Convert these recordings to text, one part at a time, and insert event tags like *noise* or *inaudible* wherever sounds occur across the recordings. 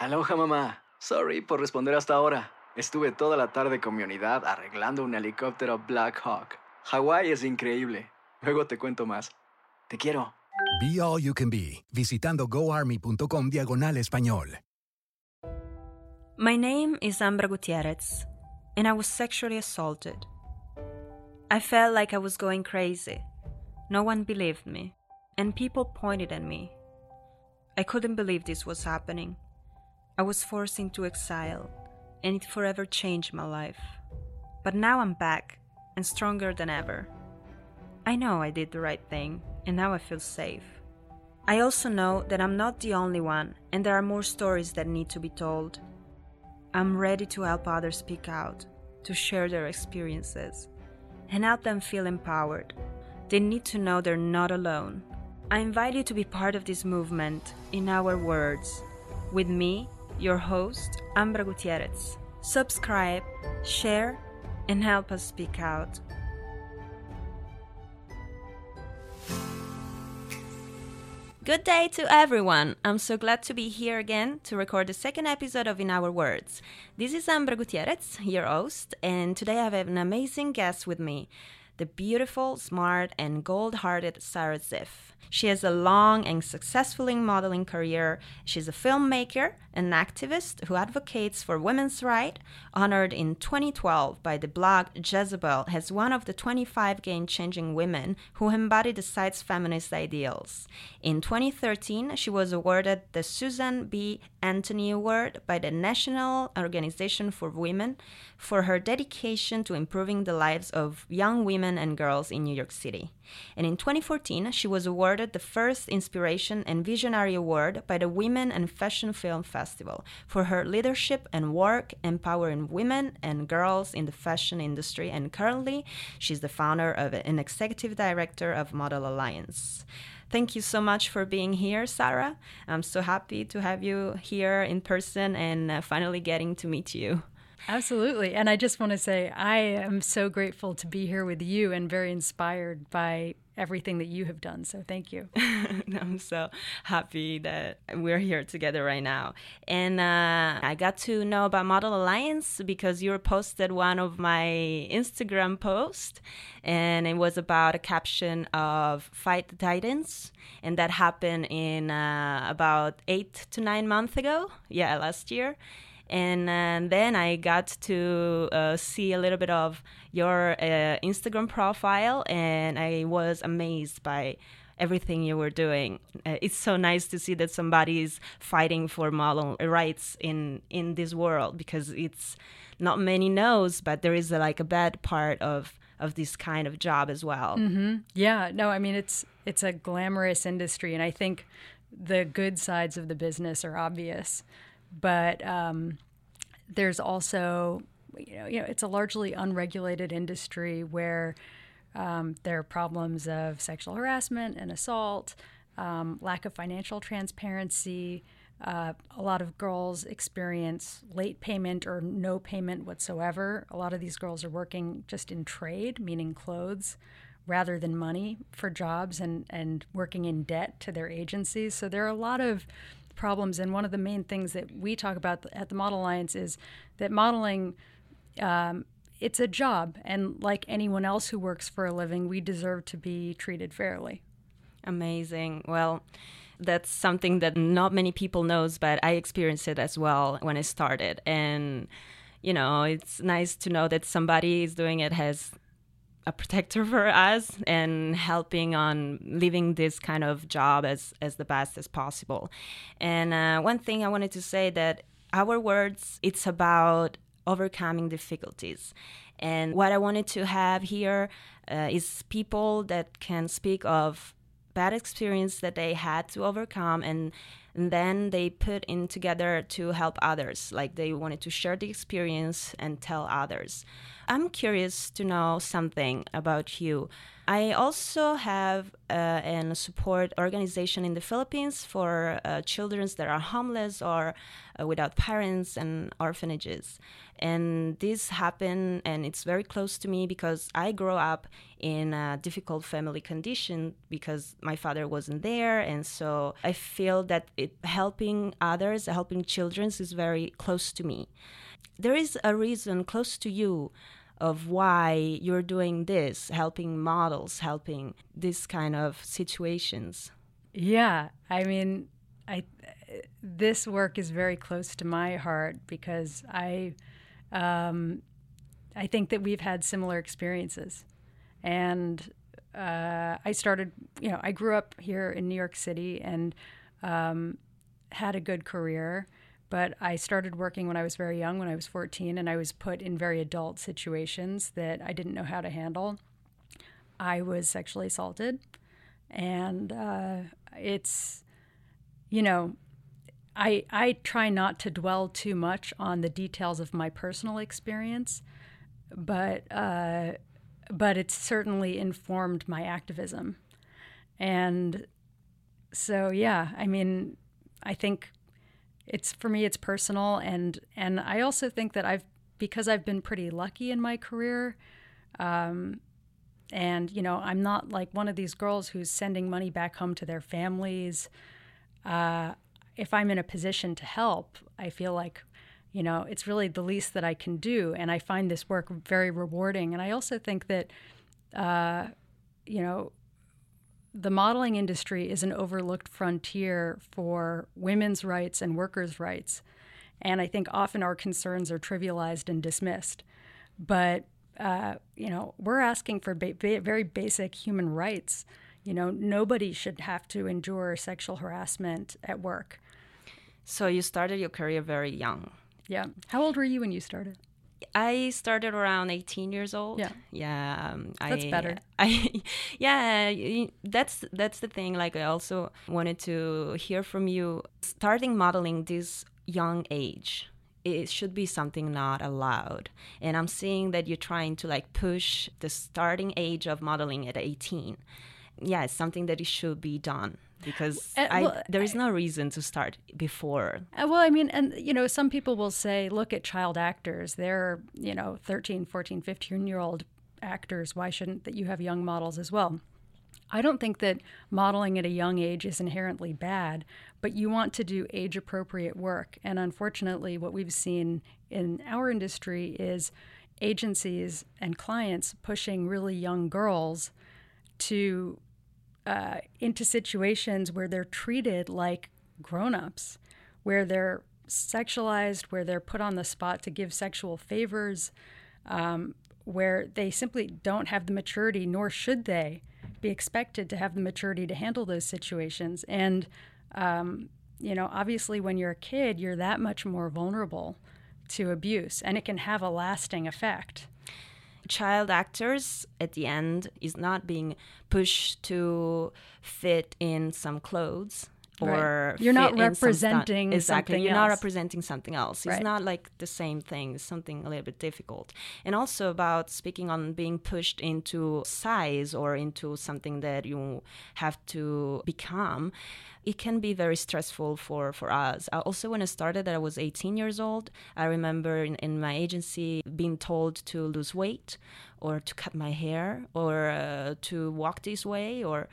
Aloha mamá. Sorry por responder hasta ahora. Estuve toda la tarde con mi unidad arreglando un helicóptero Black Hawk. Hawái es increíble. Luego te cuento más. Te quiero. Be All You Can Be, visitando goarmy.com diagonal español. My name is Ambra Gutierrez, and I was sexually assaulted. I felt like I was going crazy. No one believed me, and people pointed at me. I couldn't believe this was happening. I was forced into exile, and it forever changed my life. But now I'm back, and stronger than ever. I know I did the right thing, and now I feel safe. I also know that I'm not the only one, and there are more stories that need to be told. I'm ready to help others speak out, to share their experiences, and help them feel empowered. They need to know they're not alone. I invite you to be part of this movement in our words. With me, your host, Ambra Gutierrez. Subscribe, share, and help us speak out. Good day to everyone. I'm so glad to be here again to record the second episode of In Our Words. This is Ambra Gutierrez, your host, and today I have an amazing guest with me the beautiful, smart, and gold hearted Sarah Ziff. She has a long and successful modeling career. She's a filmmaker, an activist who advocates for women's rights, honored in 2012 by the blog Jezebel as one of the 25 game changing women who embody the site's feminist ideals. In 2013, she was awarded the Susan B. Anthony Award by the National Organization for Women for her dedication to improving the lives of young women and girls in New York City. And in 2014, she was awarded the first Inspiration and Visionary Award by the Women and Fashion Film Festival for her leadership and work empowering women and girls in the fashion industry. And currently, she's the founder of and executive director of Model Alliance. Thank you so much for being here, Sarah. I'm so happy to have you here in person and uh, finally getting to meet you. Absolutely. And I just want to say, I am so grateful to be here with you and very inspired by everything that you have done. So thank you. *laughs* I'm so happy that we're here together right now. And uh, I got to know about Model Alliance because you posted one of my Instagram posts, and it was about a caption of Fight the Titans. And that happened in uh, about eight to nine months ago. Yeah, last year and uh, then I got to uh, see a little bit of your uh, Instagram profile, and I was amazed by everything you were doing. Uh, it's so nice to see that somebody is fighting for model rights in in this world because it's not many knows, but there is a, like a bad part of of this kind of job as well. Mm-hmm. Yeah, no, I mean it's it's a glamorous industry, and I think the good sides of the business are obvious but um, there's also you know, you know it's a largely unregulated industry where um, there are problems of sexual harassment and assault, um, lack of financial transparency. Uh, a lot of girls experience late payment or no payment whatsoever. A lot of these girls are working just in trade, meaning clothes, rather than money for jobs and, and working in debt to their agencies. So there are a lot of problems. And one of the main things that we talk about at the Model Alliance is that modeling. Um, it's a job, and like anyone else who works for a living, we deserve to be treated fairly. Amazing. Well, that's something that not many people knows, but I experienced it as well when I started. And you know, it's nice to know that somebody is doing it has a protector for us and helping on living this kind of job as as the best as possible. And uh, one thing I wanted to say that our words it's about overcoming difficulties. And what I wanted to have here uh, is people that can speak of bad experience that they had to overcome and and then they put in together to help others like they wanted to share the experience and tell others i'm curious to know something about you. I also have uh, a support organization in the philippines for uh, children that are homeless or uh, without parents and orphanages. And this happened and it's very close to me because i grew up in a difficult family condition because my father wasn't there. And so i feel that it helping others helping children is very close to me. There is a reason close to you of why you're doing this helping models helping this kind of situations yeah i mean i this work is very close to my heart because i um, I think that we've had similar experiences. And uh, I started, you know, I grew up here in New York City and um, had a good career. But I started working when I was very young, when I was 14, and I was put in very adult situations that I didn't know how to handle. I was sexually assaulted, and uh, it's, you know, I, I try not to dwell too much on the details of my personal experience, but uh, but it's certainly informed my activism, and so yeah, I mean, I think it's for me it's personal, and and I also think that I've because I've been pretty lucky in my career. Um, and you know, I'm not like one of these girls who's sending money back home to their families. Uh, if I'm in a position to help, I feel like, you know, it's really the least that I can do. And I find this work very rewarding. And I also think that, uh, you know, the modeling industry is an overlooked frontier for women's rights and workers' rights. And I think often our concerns are trivialized and dismissed. But, uh, you know, we're asking for ba- ba- very basic human rights. You know, nobody should have to endure sexual harassment at work. So you started your career very young. Yeah. How old were you when you started? I started around 18 years old. Yeah. Yeah. Um, that's I, better. *laughs* I, yeah, that's that's the thing. Like I also wanted to hear from you. Starting modeling this young age, it should be something not allowed. And I'm seeing that you're trying to like push the starting age of modeling at 18 yeah, it's something that it should be done because uh, well, I, there is no reason to start before. Uh, well, I mean, and you know, some people will say, look at child actors. They're, you know, 13, 14, 15 year old actors. Why shouldn't that you have young models as well? I don't think that modeling at a young age is inherently bad, but you want to do age appropriate work. And unfortunately, what we've seen in our industry is agencies and clients pushing really young girls to uh, into situations where they're treated like grown-ups, where they're sexualized, where they're put on the spot to give sexual favors, um, where they simply don't have the maturity, nor should they be expected to have the maturity to handle those situations. And um, you know, obviously, when you're a kid, you're that much more vulnerable to abuse, and it can have a lasting effect child actors at the end is not being pushed to fit in some clothes or right. you're not representing exactly you're else. not representing something else it's not like the same thing it's something a little bit difficult and also about speaking on being pushed into size or into something that you have to become it can be very stressful for, for us. I also, when I started, that I was 18 years old. I remember in, in my agency being told to lose weight or to cut my hair or uh, to walk this way or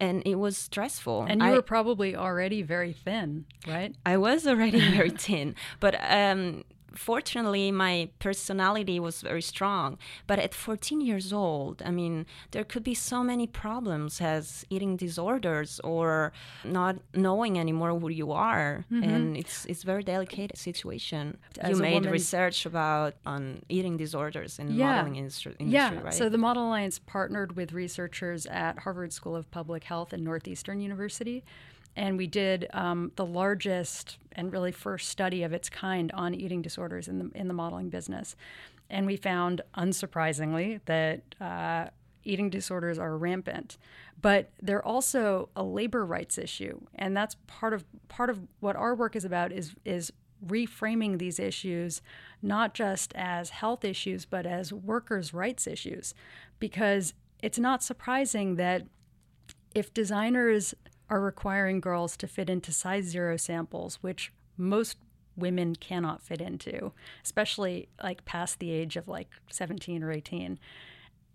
and it was stressful. And you I, were probably already very thin, right? I was already *laughs* very thin, but um, fortunately, my personality was very strong. But at 14 years old, I mean, there could be so many problems as eating disorders or not knowing anymore who you are, mm-hmm. and it's it's very delicate situation. As you made woman, research about on eating disorders in yeah, modeling industry, industry yeah. right? So the Model Alliance partnered with researchers at Harvard School of Public Health and Northeastern University and we did um, the largest and really first study of its kind on eating disorders in the in the modeling business, and we found, unsurprisingly, that uh, eating disorders are rampant, but they're also a labor rights issue, and that's part of part of what our work is about is is reframing these issues not just as health issues but as workers' rights issues, because it's not surprising that if designers are requiring girls to fit into size zero samples, which most women cannot fit into, especially like past the age of like 17 or 18.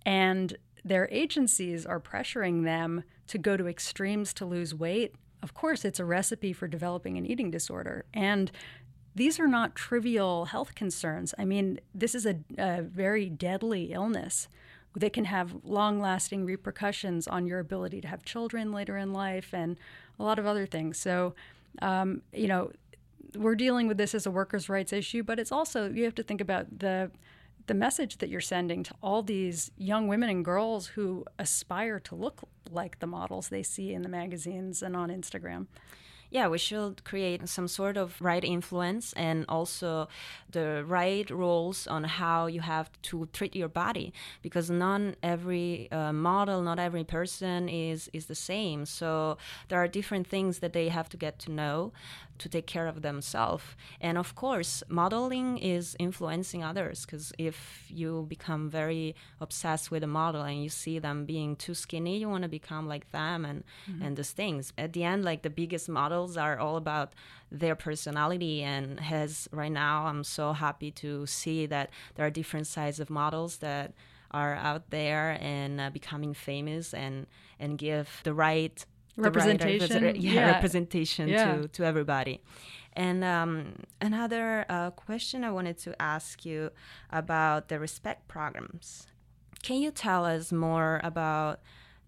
And their agencies are pressuring them to go to extremes to lose weight. Of course, it's a recipe for developing an eating disorder. And these are not trivial health concerns. I mean, this is a, a very deadly illness that can have long lasting repercussions on your ability to have children later in life and a lot of other things. So, um, you know, we're dealing with this as a workers' rights issue, but it's also, you have to think about the the message that you're sending to all these young women and girls who aspire to look like the models they see in the magazines and on Instagram yeah, we should create some sort of right influence and also the right rules on how you have to treat your body because not every uh, model, not every person is is the same. So there are different things that they have to get to know to take care of themselves. And of course, modeling is influencing others because if you become very obsessed with a model and you see them being too skinny, you want to become like them and mm-hmm. and those things. At the end, like the biggest models are all about their personality and has right now I'm so happy to see that there are different sizes of models that are out there and uh, becoming famous and and give the right representation, right, yeah, yeah, representation yeah. to to everybody. And um, another uh, question I wanted to ask you about the respect programs. Can you tell us more about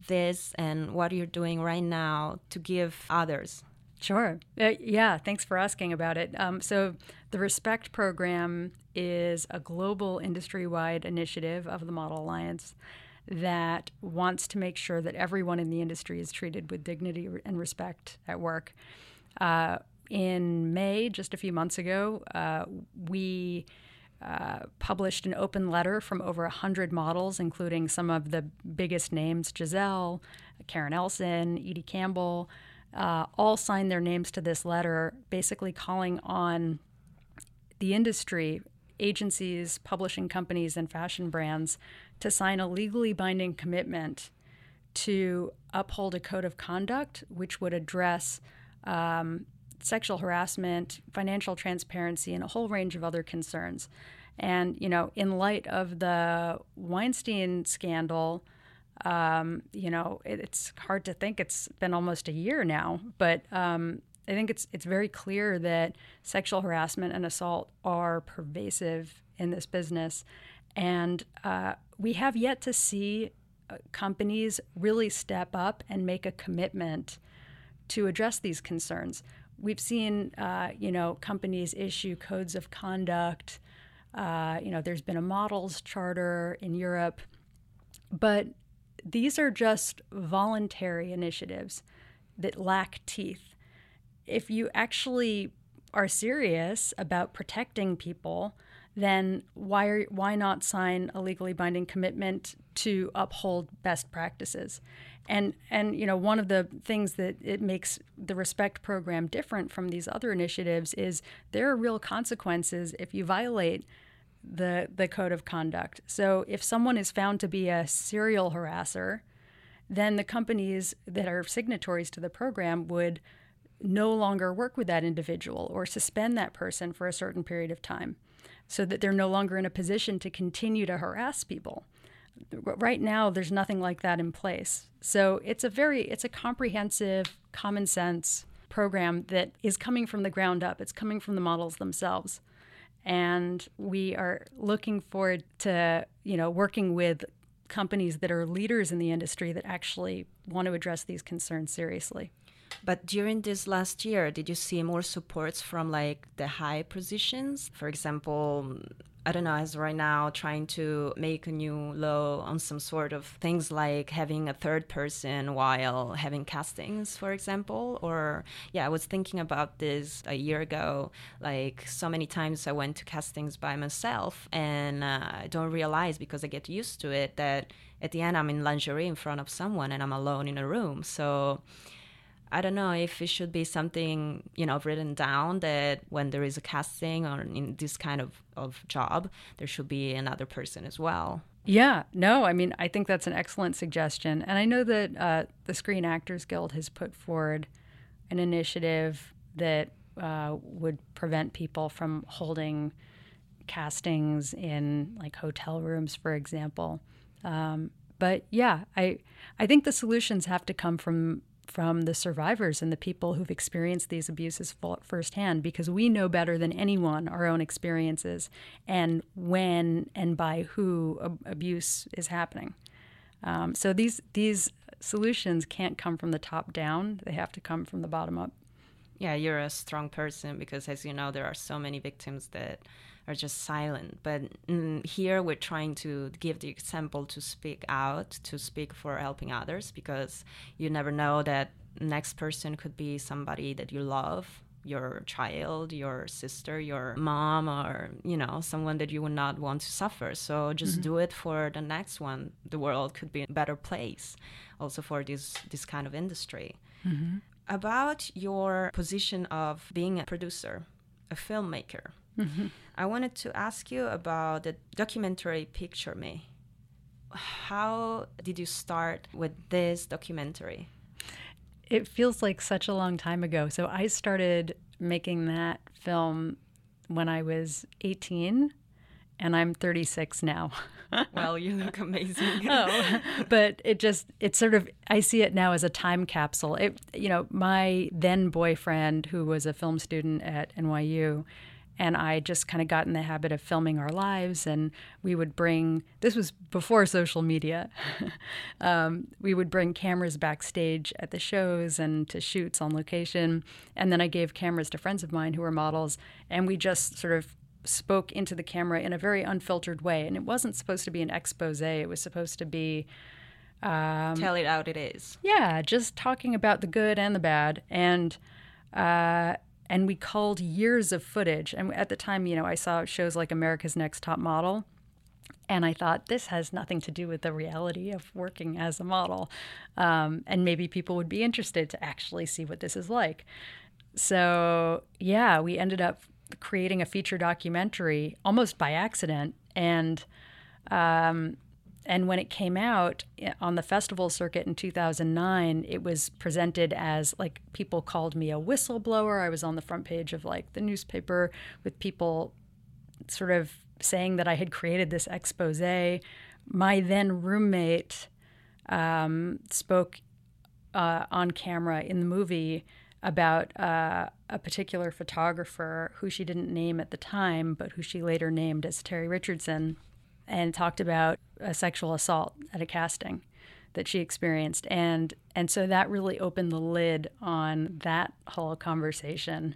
this and what you're doing right now to give others? Sure. Uh, yeah, thanks for asking about it. Um, so, the Respect program is a global industry wide initiative of the Model Alliance that wants to make sure that everyone in the industry is treated with dignity and respect at work. Uh, in May, just a few months ago, uh, we uh, published an open letter from over 100 models, including some of the biggest names Gisele, Karen Elson, Edie Campbell, uh, all signed their names to this letter, basically calling on the industry, agencies, publishing companies, and fashion brands to sign a legally binding commitment to uphold a code of conduct which would address um, sexual harassment, financial transparency, and a whole range of other concerns. And, you know, in light of the Weinstein scandal, um, you know, it, it's hard to think it's been almost a year now, but um, I think it's it's very clear that sexual harassment and assault are pervasive in this business, and uh, we have yet to see uh, companies really step up and make a commitment to address these concerns. We've seen, uh, you know, companies issue codes of conduct. Uh, you know, there's been a models charter in Europe, but these are just voluntary initiatives that lack teeth. If you actually are serious about protecting people, then why are, why not sign a legally binding commitment to uphold best practices? And and you know one of the things that it makes the respect program different from these other initiatives is there are real consequences if you violate the the code of conduct. So if someone is found to be a serial harasser, then the companies that are signatories to the program would no longer work with that individual or suspend that person for a certain period of time so that they're no longer in a position to continue to harass people. Right now there's nothing like that in place. So it's a very it's a comprehensive common sense program that is coming from the ground up. It's coming from the models themselves and we are looking forward to you know working with companies that are leaders in the industry that actually want to address these concerns seriously. But during this last year, did you see more supports from like the high positions? For example, I don't know, as right now trying to make a new law on some sort of things like having a third person while having castings, for example. Or, yeah, I was thinking about this a year ago. Like, so many times I went to castings by myself, and uh, I don't realize because I get used to it that at the end I'm in lingerie in front of someone and I'm alone in a room. So, I don't know if it should be something, you know, written down that when there is a casting or in this kind of, of job, there should be another person as well. Yeah, no, I mean, I think that's an excellent suggestion. And I know that uh, the Screen Actors Guild has put forward an initiative that uh, would prevent people from holding castings in like hotel rooms, for example. Um, but yeah, I I think the solutions have to come from from the survivors and the people who've experienced these abuses firsthand because we know better than anyone our own experiences and when and by who abuse is happening. Um, so these these solutions can't come from the top down; they have to come from the bottom up. Yeah, you're a strong person because, as you know, there are so many victims that are just silent. But mm, here we're trying to give the example to speak out, to speak for helping others, because you never know that next person could be somebody that you love your child, your sister, your mom, or you know someone that you would not want to suffer. So just mm-hmm. do it for the next one. The world could be a better place, also for this this kind of industry. Mm-hmm. About your position of being a producer, a filmmaker. Mm-hmm. I wanted to ask you about the documentary Picture Me. How did you start with this documentary? It feels like such a long time ago. So I started making that film when I was 18 and I'm 36 now. *laughs* well, you look amazing. *laughs* oh, but it just it's sort of I see it now as a time capsule. It you know, my then boyfriend who was a film student at NYU and I just kind of got in the habit of filming our lives. And we would bring this was before social media. *laughs* um, we would bring cameras backstage at the shows and to shoots on location. And then I gave cameras to friends of mine who were models, and we just sort of spoke into the camera in a very unfiltered way. And it wasn't supposed to be an expose. It was supposed to be. Um, Tell it out it is. Yeah, just talking about the good and the bad. And uh, and we culled years of footage. And at the time, you know, I saw shows like America's Next Top Model. And I thought this has nothing to do with the reality of working as a model. Um, and maybe people would be interested to actually see what this is like. So, yeah, we ended up creating a feature documentary almost by accident. And um, and when it came out eh, on the festival circuit in 2009 it was presented as like people called me a whistleblower i was on the front page of like the newspaper with people sort of saying that i had created this expose my then roommate um, spoke uh, on camera in the movie about uh, a particular photographer who she didn't name at the time but who she later named as terry richardson and talked about a sexual assault at a casting that she experienced. And and so that really opened the lid on that whole conversation.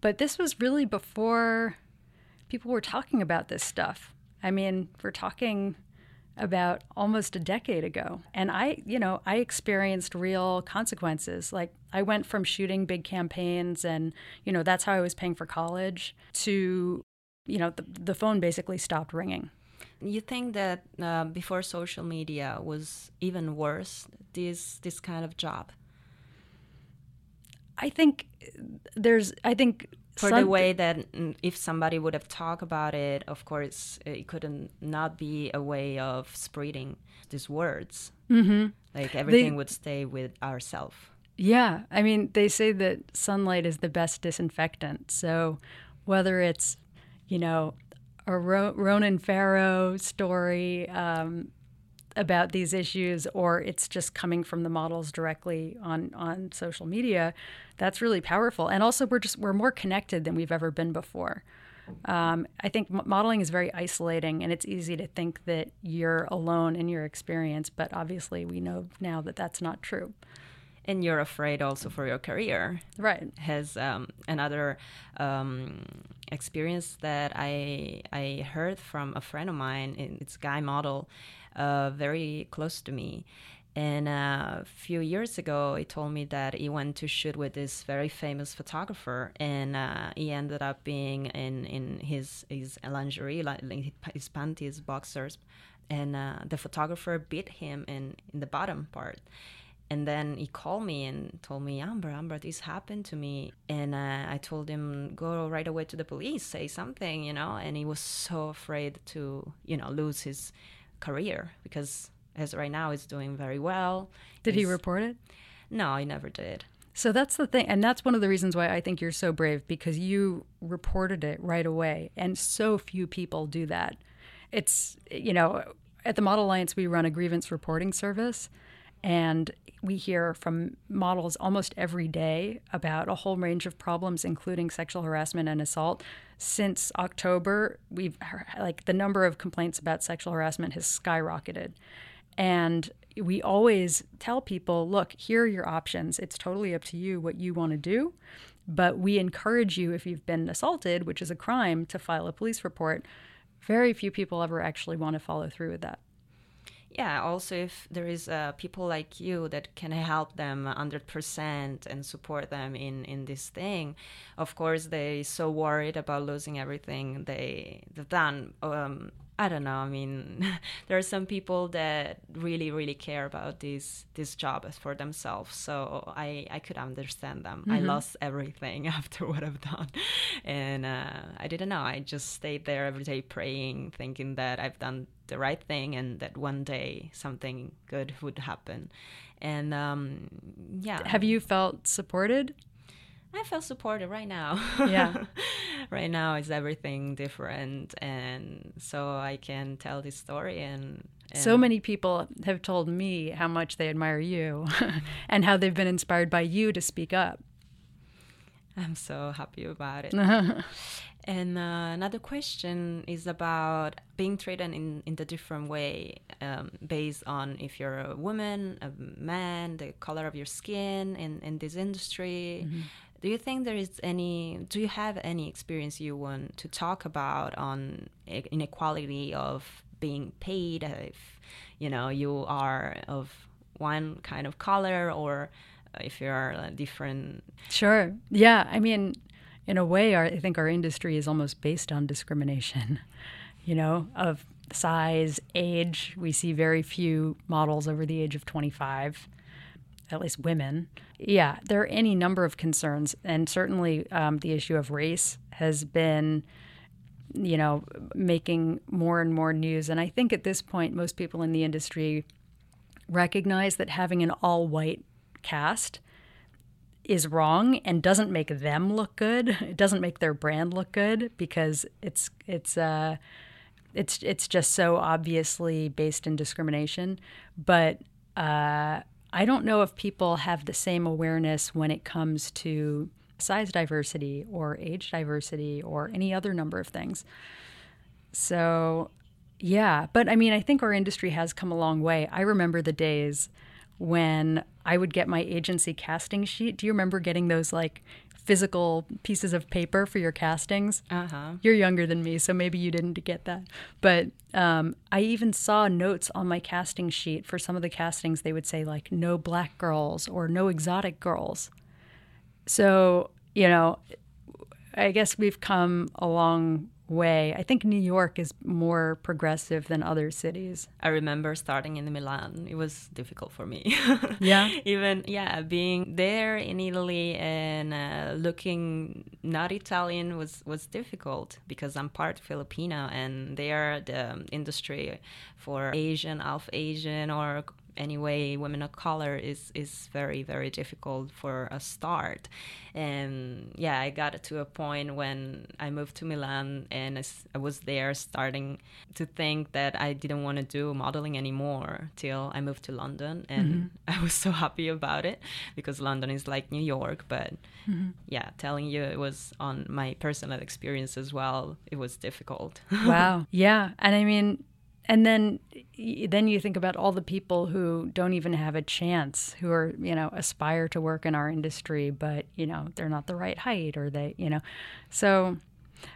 But this was really before people were talking about this stuff. I mean we're talking about almost a decade ago and i you know i experienced real consequences like i went from shooting big campaigns and you know that's how i was paying for college to you know the, the phone basically stopped ringing you think that uh, before social media was even worse this this kind of job? I think there's. I think for some, the way that if somebody would have talked about it, of course, it couldn't not be a way of spreading these words. Mm-hmm. Like everything they, would stay with ourselves. Yeah, I mean, they say that sunlight is the best disinfectant. So whether it's you know a Ro- Ronan Farrow story um, about these issues, or it's just coming from the models directly on on social media, that's really powerful. And also, we're just we're more connected than we've ever been before. Um, I think modeling is very isolating, and it's easy to think that you're alone in your experience. But obviously, we know now that that's not true. and you're afraid also for your career right has um, another um, experience that I I heard from a friend of mine. It's guy model, uh, very close to me. And uh, a few years ago, he told me that he went to shoot with this very famous photographer, and uh, he ended up being in, in his his lingerie, like his panties, boxers, and uh, the photographer beat him in in the bottom part. And then he called me and told me amber amber this happened to me. And uh, i told him go right away to the police say something you know? And he was so afraid to you know lose his career because as right now he's doing very well. Did he report it? No he never did. So that's the thing and that's one of the reasons why i think you're so brave because you reported it right away and so few people do that. It's you know at the model alliance we run a grievance reporting service and we hear from models almost every day about a whole range of problems, including sexual harassment and assault. Since October, we've like the number of complaints about sexual harassment has skyrocketed. And we always tell people, look, here are your options. It's totally up to you what you want to do. But we encourage you, if you've been assaulted, which is a crime, to file a police report. Very few people ever actually want to follow through with that yeah also if there is uh, people like you that can help them 100% and support them in in this thing of course they so worried about losing everything they they've done um, I don't know. I mean, *laughs* there are some people that really, really care about this this job for themselves. So I I could understand them. Mm-hmm. I lost everything *laughs* after what I've done, and uh, I didn't know. I just stayed there every day praying, thinking that I've done the right thing and that one day something good would happen. And um, yeah. Have you felt supported? I feel supported right now. Yeah. *laughs* right now is everything different and so I can tell this story and, and so many people have told me how much they admire you *laughs* and how they've been inspired by you to speak up. I'm so happy about it. *laughs* and uh, another question is about being treated in, in the different way um, based on if you're a woman, a man, the color of your skin in, in this industry. Mm-hmm do you think there is any do you have any experience you want to talk about on inequality of being paid if you know you are of one kind of color or uh, if you are a different? Sure. Yeah i mean in a way our, i think our industry is almost based on discrimination *laughs* you know of size age. We see very few models over the age of 25 at least women. Yeah, there are any number of concerns, and certainly um, the issue of race has been, you know, making more and more news. And I think at this point, most people in the industry recognize that having an all-white cast is wrong and doesn't make them look good. *laughs* It doesn't make their brand look good because it's it's uh, it's it's just so obviously based in discrimination. But uh, I don't know if people have the same awareness when it comes to size diversity or age diversity or any other number of things. So, yeah, but I mean, I think our industry has come a long way. I remember the days when I would get my agency casting sheet. Do you remember getting those like physical pieces of paper for your castings. Uh-huh. You're younger than me, so maybe you didn't get that. But um, I even saw notes on my casting sheet for some of the castings. They would say like no black girls or no exotic girls. So you know, I guess we've come a long way. I think New York is more progressive than other cities. I remember starting in Milan. It was difficult for me. *laughs* yeah. Even yeah, being there in Italy and uh, looking not Italian was was difficult because I'm part Filipino and there the industry for Asian, Alpha Asian or anyway women of color is is very very difficult for a start. And yeah i got to a point when i moved to milan and i was there starting to think that i didn't want to do modeling anymore till i moved to london. And mm-hmm. *laughs* i was so happy about it because london is like new york but mm-hmm. yeah telling you it was on my personal experience as well it was difficult. *laughs* Wow. Yeah. And i mean and then then you think about all the people who don't even have a chance who are you know aspire to work in our industry but you know they're not the right height or they you know. So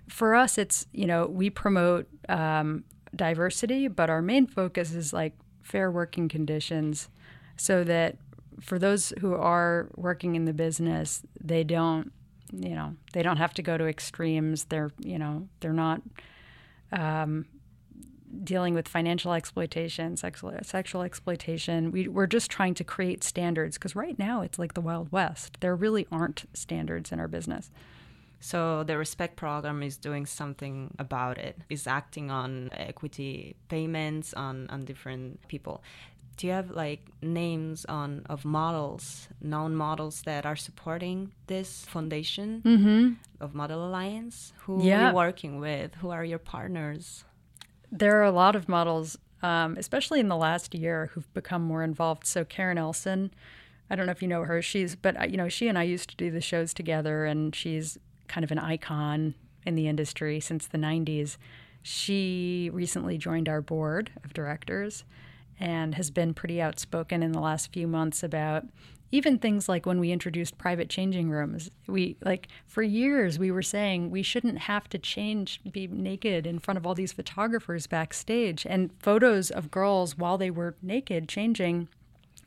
for us it's you know we promote um, diversity but our main focus is like fair working conditions so that for those who are working in the business they don't you know they don't have to go to extremes. They're you know they're not um, dealing with financial exploitation, sexual, sexual exploitation. We, we're just trying to create standards because right now it's like the Wild West. There really aren't standards in our business. So the Respect program is doing something about it. Is acting on equity payments on, on different people. Do you have like names on of models, known models that are supporting this foundation mm-hmm. of Model Alliance? Who Yeah. are you working with? Who are your partners? There are a lot of models, um, especially in the last year, who've become more involved. So Karen Elson, I don't know if you know her. She's, but uh, you know, she and I used to do the shows together, and she's kind of an icon in the industry since the '90s. She recently joined our board of directors, and has been pretty outspoken in the last few months about even things like when we introduced private changing rooms we like for years we were saying we shouldn't have to change be naked in front of all these photographers backstage. And photos of girls while they were naked changing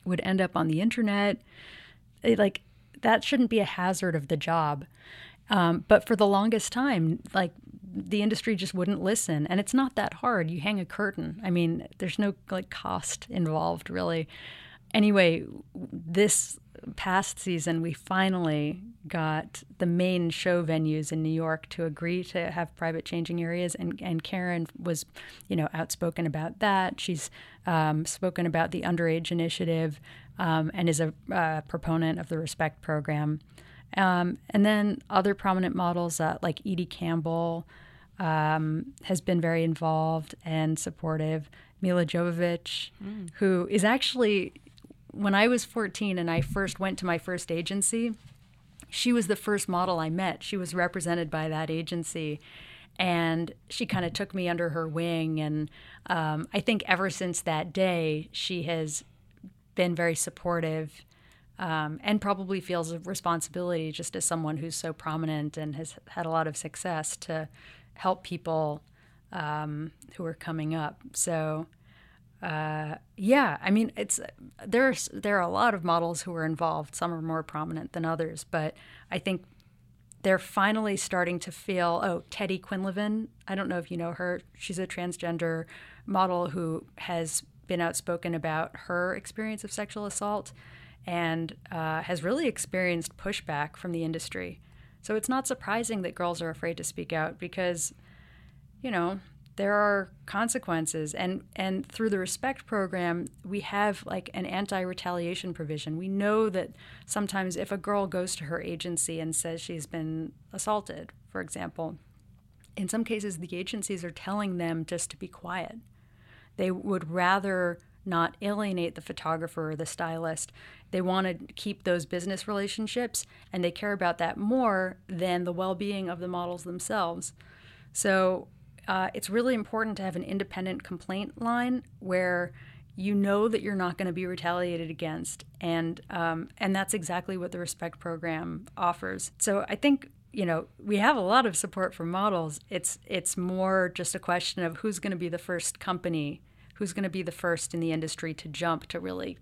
would end up on the internet. It, like that shouldn't be a hazard of the job. Um, but for the longest time like the industry just wouldn't listen. And it's not that hard. You hang a curtain. I mean there's no like cost involved really anyway this past season we finally got the main show venues in new york to agree to have private changing areas and, and karen was you know outspoken about that. She's um, spoken about the underage initiative um, and is a uh, proponent of the respect program. Um, and then other prominent models uh, like edie campbell um, has been very involved and supportive. Milla Jovovich, who is actually, when I was 14 and I first went to my first agency, she was the first model I met. She was represented by that agency. And she kind of took me under her wing. And um, I think ever since that day, she has been very supportive um, and probably feels a responsibility just as someone who's so prominent and has had a lot of success to help people um, who are coming up. So, uh, yeah, I mean, it's there's there are a lot of models who are involved. Some are more prominent than others, but I think they're finally starting to feel. Oh, Teddy Quinlivan. I don't know if you know her. She's a transgender model who has been outspoken about her experience of sexual assault and uh, has really experienced pushback from the industry. So it's not surprising that girls are afraid to speak out because, you know, there are consequences. And and through the respect program we have like an anti-retaliation provision. We know that sometimes if a girl goes to her agency and says she's been assaulted for example in some cases the agencies are telling them just to be quiet. They would rather not alienate the photographer or the stylist. They want to keep those business relationships and they care about that more than the well-being of the models themselves. So uh, it's really important to have an independent complaint line where you know that you're not going to be retaliated against, and um, and that's exactly what the Respect program offers. So I think you know we have a lot of support for models. It's it's more just a question of who's going to be the first company, who's going to be the first in the industry to jump to really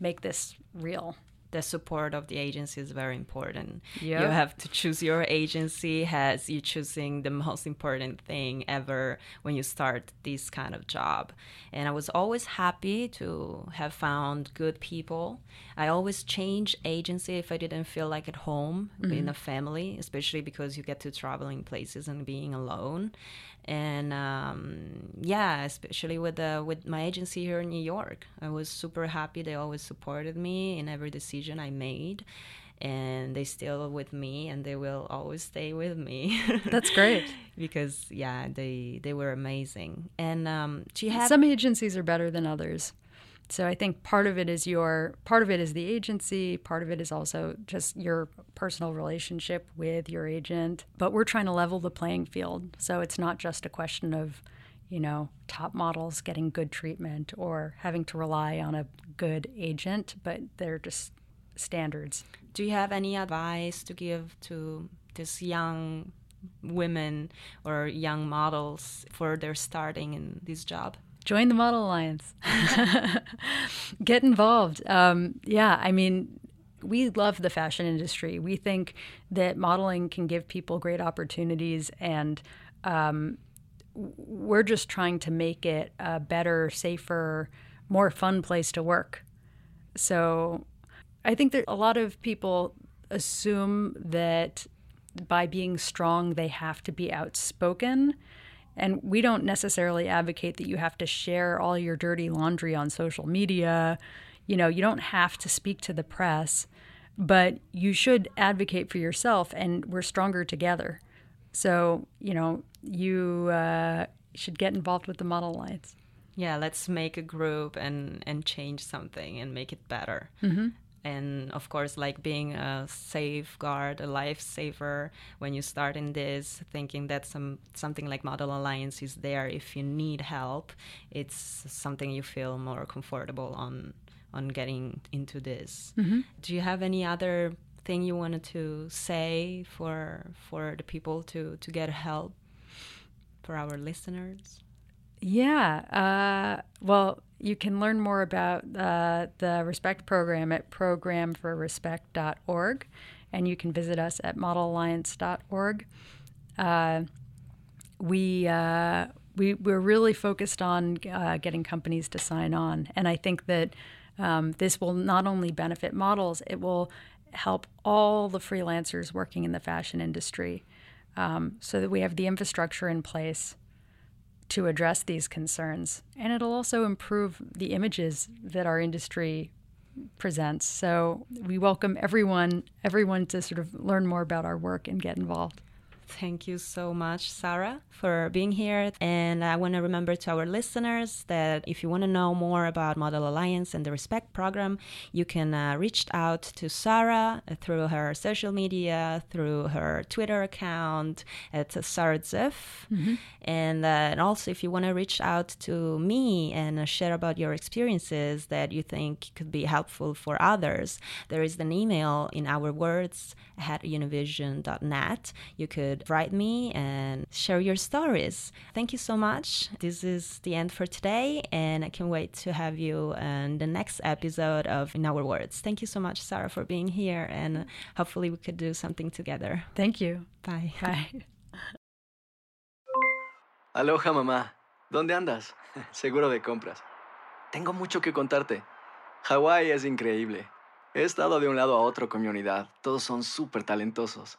make this real the support of the agency is very important. Yep. You have to choose your agency as you choosing the most important thing ever when you start this kind of job. And I was always happy to have found good people. I always change agency if I didn't feel like at home in mm-hmm. a family, especially because you get to traveling places and being alone. And um, yeah, especially with the with my agency here in New York, I was super happy. They always supported me in every decision I made, and they still with me, and they will always stay with me. *laughs* That's great. because yeah, they they were amazing. And um, have Some agencies are better than others. So I think part of it is your part of it is the agency, part of it is also just your personal relationship with your agent. But we're trying to level the playing field. So it's not just a question of, you know, top models getting good treatment or having to rely on a good agent, but they're just standards. Do you have any advice to give to these young women or young models for their starting in this job? Join the Model Alliance. *laughs* Get involved. Um, yeah, I mean, we love the fashion industry. We think that modeling can give people great opportunities, and um, we're just trying to make it a better, safer, more fun place to work. So I think that a lot of people assume that by being strong, they have to be outspoken. And we don't necessarily advocate that you have to share all your dirty laundry on social media you know, you don't have to speak to the press, but you should advocate for yourself, and we're stronger together. So, you know, you uh, should get involved with the Model Alliance. Yeah, let's make a group and and change something and make it better. Mm-hmm. And of course, like being a safeguard, a lifesaver when you start in this, thinking that some something like Model Alliance is there if you need help. It's something you feel more comfortable on on getting into this. Mm-hmm. Do you have any other thing you wanted to say for for the people to to get help for our listeners? Yeah. Uh, well, you can learn more about uh, the Respect program at programforrespect.org, and you can visit us at modelalliance.org. Uh, we uh, we we're really focused on uh, getting companies to sign on, and I think that um, this will not only benefit models, it will help all the freelancers working in the fashion industry um, so that we have the infrastructure in place to address these concerns. And it'll also improve the images that our industry presents. So we welcome everyone everyone to sort of learn more about our work and get involved. Thank you so much, Sarah, for being here. And I want to remember to our listeners that if you want to know more about Model Alliance and the Respect program, you can uh, reach out to Sarah through her social media, through her Twitter account at Sarah Ziff. Mm-hmm. And, uh, and also, if you want to reach out to me and uh, share about your experiences that you think could be helpful for others, there is an email in our words at univision.net. You could write me and share your stories. Thank you so much. This is the end for today, and I can wait to have you in the next episode of In Our Words. Thank you so much, Sarah, for being here, and hopefully we could do something together. Thank you. Bye. Bye. Aloha, mamá. ¿Dónde andas? *laughs* Seguro de compras. Tengo mucho que contarte. Hawái es increíble. He estado de un lado a otro con mi unidad. Todos son súper talentosos.